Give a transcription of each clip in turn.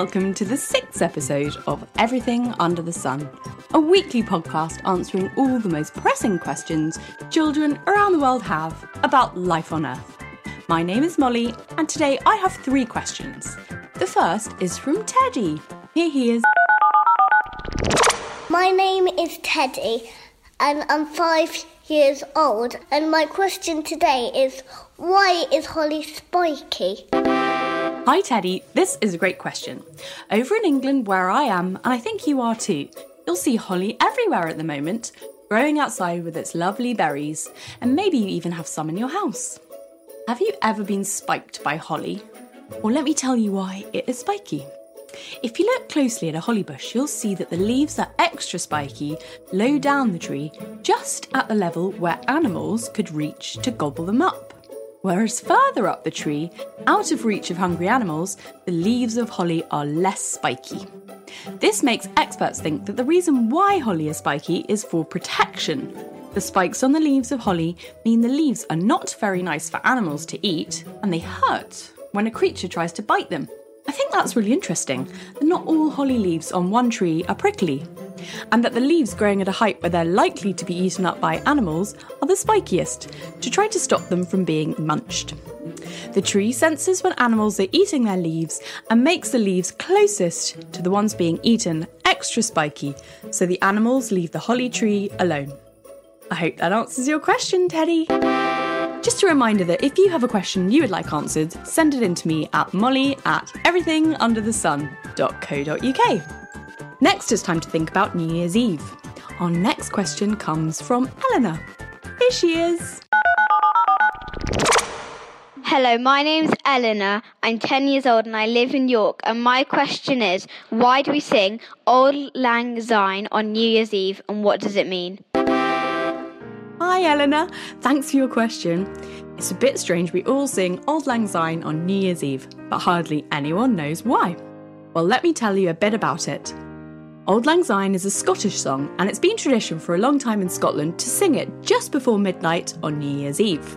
welcome to the sixth episode of Everything Under the Sun, a weekly podcast answering all the most pressing questions children around the world have about life on Earth. My name is Molly, and today I have three questions. The first is from Teddy. Here he is. My name is Teddy, and I'm five years old. And my question today is why is Holly spiky? Hi, Teddy. This is a great question. Over in England, where I am, and I think you are too, you'll see holly everywhere at the moment, growing outside with its lovely berries, and maybe you even have some in your house. Have you ever been spiked by holly? Well, let me tell you why it is spiky. If you look closely at a holly bush, you'll see that the leaves are extra spiky low down the tree, just at the level where animals could reach to gobble them up. Whereas further up the tree, out of reach of hungry animals, the leaves of holly are less spiky. This makes experts think that the reason why holly is spiky is for protection. The spikes on the leaves of holly mean the leaves are not very nice for animals to eat, and they hurt when a creature tries to bite them. I think that's really interesting that not all holly leaves on one tree are prickly and that the leaves growing at a height where they're likely to be eaten up by animals are the spikiest, to try to stop them from being munched. The tree senses when animals are eating their leaves and makes the leaves closest to the ones being eaten extra spiky, so the animals leave the holly tree alone. I hope that answers your question, Teddy. Just a reminder that if you have a question you would like answered, send it in to me at molly at everythingunderthesun.co.uk. Next, it's time to think about New Year's Eve. Our next question comes from Eleanor. Here she is. Hello, my name's Eleanor. I'm 10 years old and I live in York. And my question is why do we sing Auld Lang Syne on New Year's Eve and what does it mean? Hi, Eleanor. Thanks for your question. It's a bit strange we all sing Auld Lang Syne on New Year's Eve, but hardly anyone knows why. Well, let me tell you a bit about it. Auld Lang Syne is a Scottish song, and it's been tradition for a long time in Scotland to sing it just before midnight on New Year's Eve.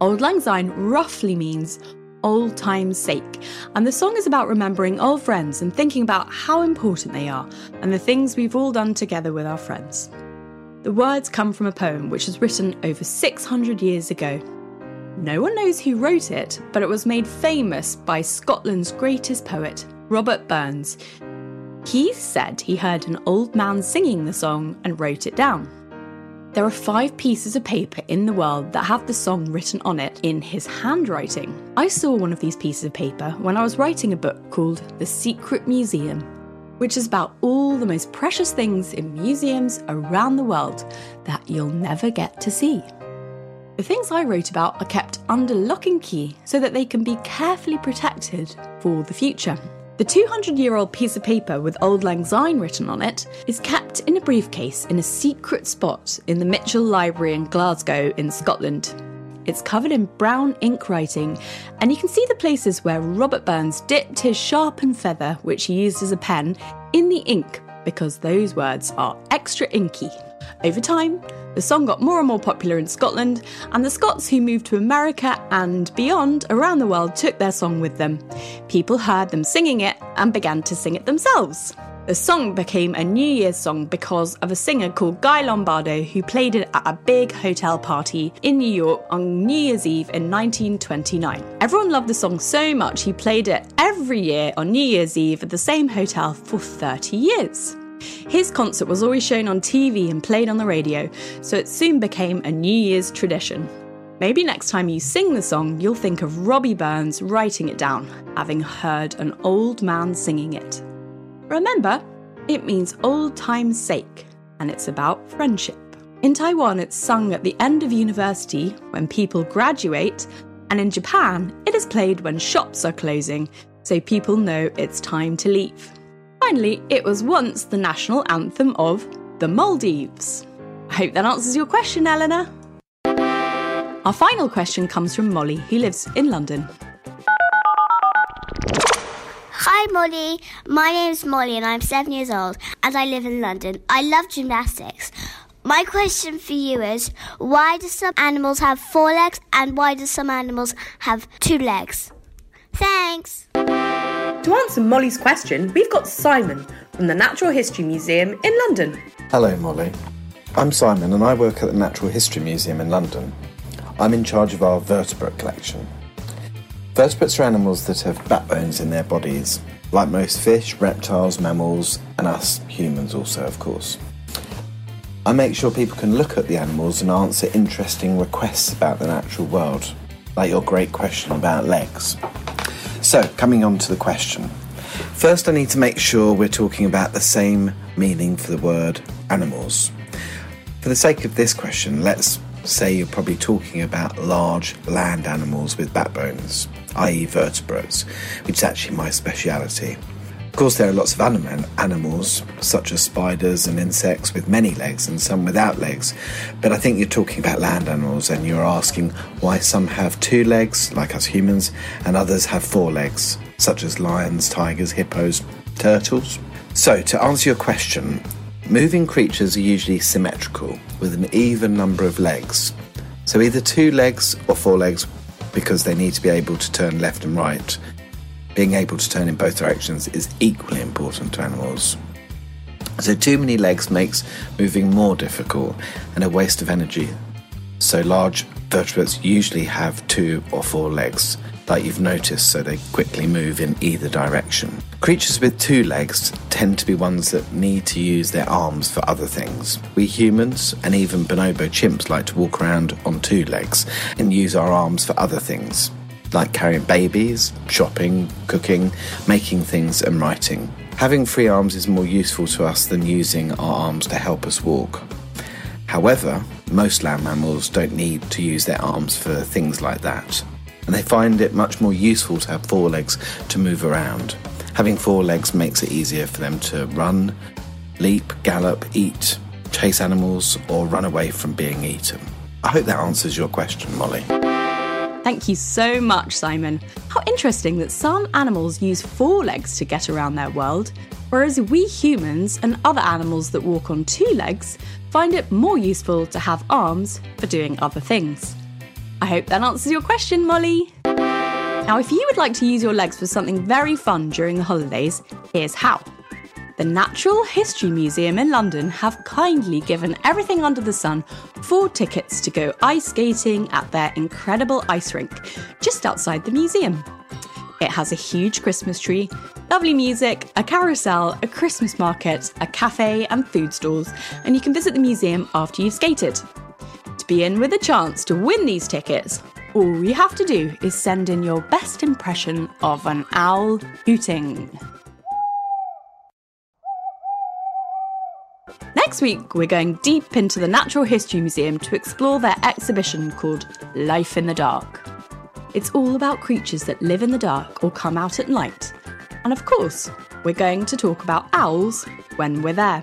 Auld Lang Syne roughly means old time's sake, and the song is about remembering old friends and thinking about how important they are and the things we've all done together with our friends. The words come from a poem which was written over 600 years ago. No one knows who wrote it, but it was made famous by Scotland's greatest poet, Robert Burns, he said he heard an old man singing the song and wrote it down. There are five pieces of paper in the world that have the song written on it in his handwriting. I saw one of these pieces of paper when I was writing a book called The Secret Museum, which is about all the most precious things in museums around the world that you'll never get to see. The things I wrote about are kept under lock and key so that they can be carefully protected for the future. The 200 year old piece of paper with Auld Lang Syne written on it is kept in a briefcase in a secret spot in the Mitchell Library in Glasgow, in Scotland. It's covered in brown ink writing, and you can see the places where Robert Burns dipped his sharpened feather, which he used as a pen, in the ink because those words are extra inky. Over time, the song got more and more popular in Scotland, and the Scots who moved to America and beyond around the world took their song with them. People heard them singing it and began to sing it themselves. The song became a New Year's song because of a singer called Guy Lombardo who played it at a big hotel party in New York on New Year's Eve in 1929. Everyone loved the song so much he played it every year on New Year's Eve at the same hotel for 30 years. His concert was always shown on TV and played on the radio, so it soon became a New Year's tradition. Maybe next time you sing the song, you'll think of Robbie Burns writing it down, having heard an old man singing it. Remember, it means old time's sake, and it's about friendship. In Taiwan, it's sung at the end of university when people graduate, and in Japan, it is played when shops are closing, so people know it's time to leave. Finally, it was once the national anthem of the Maldives. I hope that answers your question, Eleanor. Our final question comes from Molly, who lives in London. Hi Molly, my name is Molly and I'm seven years old and I live in London. I love gymnastics. My question for you is why do some animals have four legs and why do some animals have two legs? Thanks! To answer Molly's question, we've got Simon from the Natural History Museum in London. Hello, Molly. I'm Simon and I work at the Natural History Museum in London. I'm in charge of our vertebrate collection. Vertebrates are animals that have backbones in their bodies, like most fish, reptiles, mammals, and us humans, also, of course. I make sure people can look at the animals and answer interesting requests about the natural world, like your great question about legs. So, coming on to the question. First, I need to make sure we're talking about the same meaning for the word animals. For the sake of this question, let's say you're probably talking about large land animals with backbones, i.e., vertebrates, which is actually my speciality. Of course, there are lots of anim- animals, such as spiders and insects, with many legs and some without legs. But I think you're talking about land animals and you're asking why some have two legs, like us humans, and others have four legs, such as lions, tigers, hippos, turtles. So, to answer your question, moving creatures are usually symmetrical, with an even number of legs. So, either two legs or four legs because they need to be able to turn left and right being able to turn in both directions is equally important to animals. So, too many legs makes moving more difficult and a waste of energy. So, large vertebrates usually have two or four legs, you've noticed, so they quickly move in either direction. Creatures with two legs tend to be ones that need to use their arms for other things. We humans and even bonobo chimps like to walk around on two legs and use our arms for other things like carrying babies, shopping, cooking, making things, and writing. Having free arms is more useful to us than using our arms to help us walk. However, most land mammals don't need to use their arms for things like that, and they find it much more useful to have four legs to move around. Having four legs makes it easier for them to run, leap, gallop, eat, chase animals, or run away from being eaten. I hope that answers your question, Molly. Thank you so much, Simon. How interesting that some animals use four legs to get around their world, whereas we humans and other animals that walk on two legs find it more useful to have arms for doing other things. I hope that answers your question, Molly. Now, if you would like to use your legs for something very fun during the holidays, here's how. The Natural History Museum in London have kindly given everything under the sun four tickets to go ice skating at their incredible ice rink just outside the museum. It has a huge Christmas tree, lovely music, a carousel, a Christmas market, a cafe, and food stalls, and you can visit the museum after you've skated. Be in with a chance to win these tickets, all you have to do is send in your best impression of an owl hooting. Next week, we're going deep into the Natural History Museum to explore their exhibition called Life in the Dark. It's all about creatures that live in the dark or come out at night. And of course, we're going to talk about owls when we're there.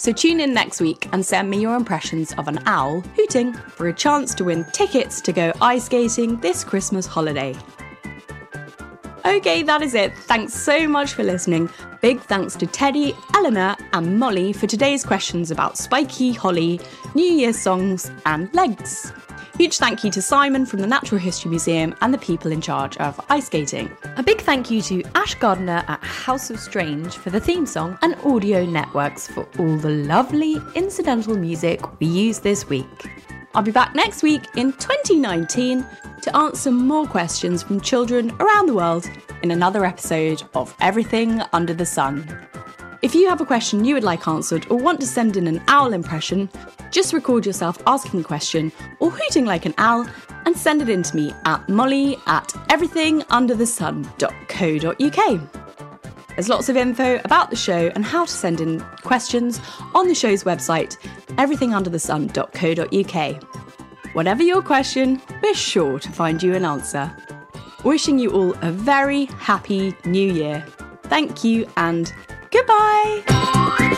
So tune in next week and send me your impressions of an owl hooting for a chance to win tickets to go ice skating this Christmas holiday. Okay, that is it. Thanks so much for listening. Big thanks to Teddy, Eleanor, and Molly for today's questions about spiky holly, New Year's songs, and legs. Huge thank you to Simon from the Natural History Museum and the people in charge of ice skating. A big thank you to Ash Gardner at House of Strange for the theme song and Audio Networks for all the lovely incidental music we used this week. I'll be back next week in 2019 to answer more questions from children around the world in another episode of Everything Under the Sun. If you have a question you would like answered or want to send in an owl impression, just record yourself asking a question or hooting like an owl and send it in to me at molly at everythingunderthesun.co.uk. There's lots of info about the show and how to send in questions on the show's website, everythingunderthesun.co.uk. Whatever your question, we're sure to find you an answer. Wishing you all a very happy new year. Thank you and goodbye.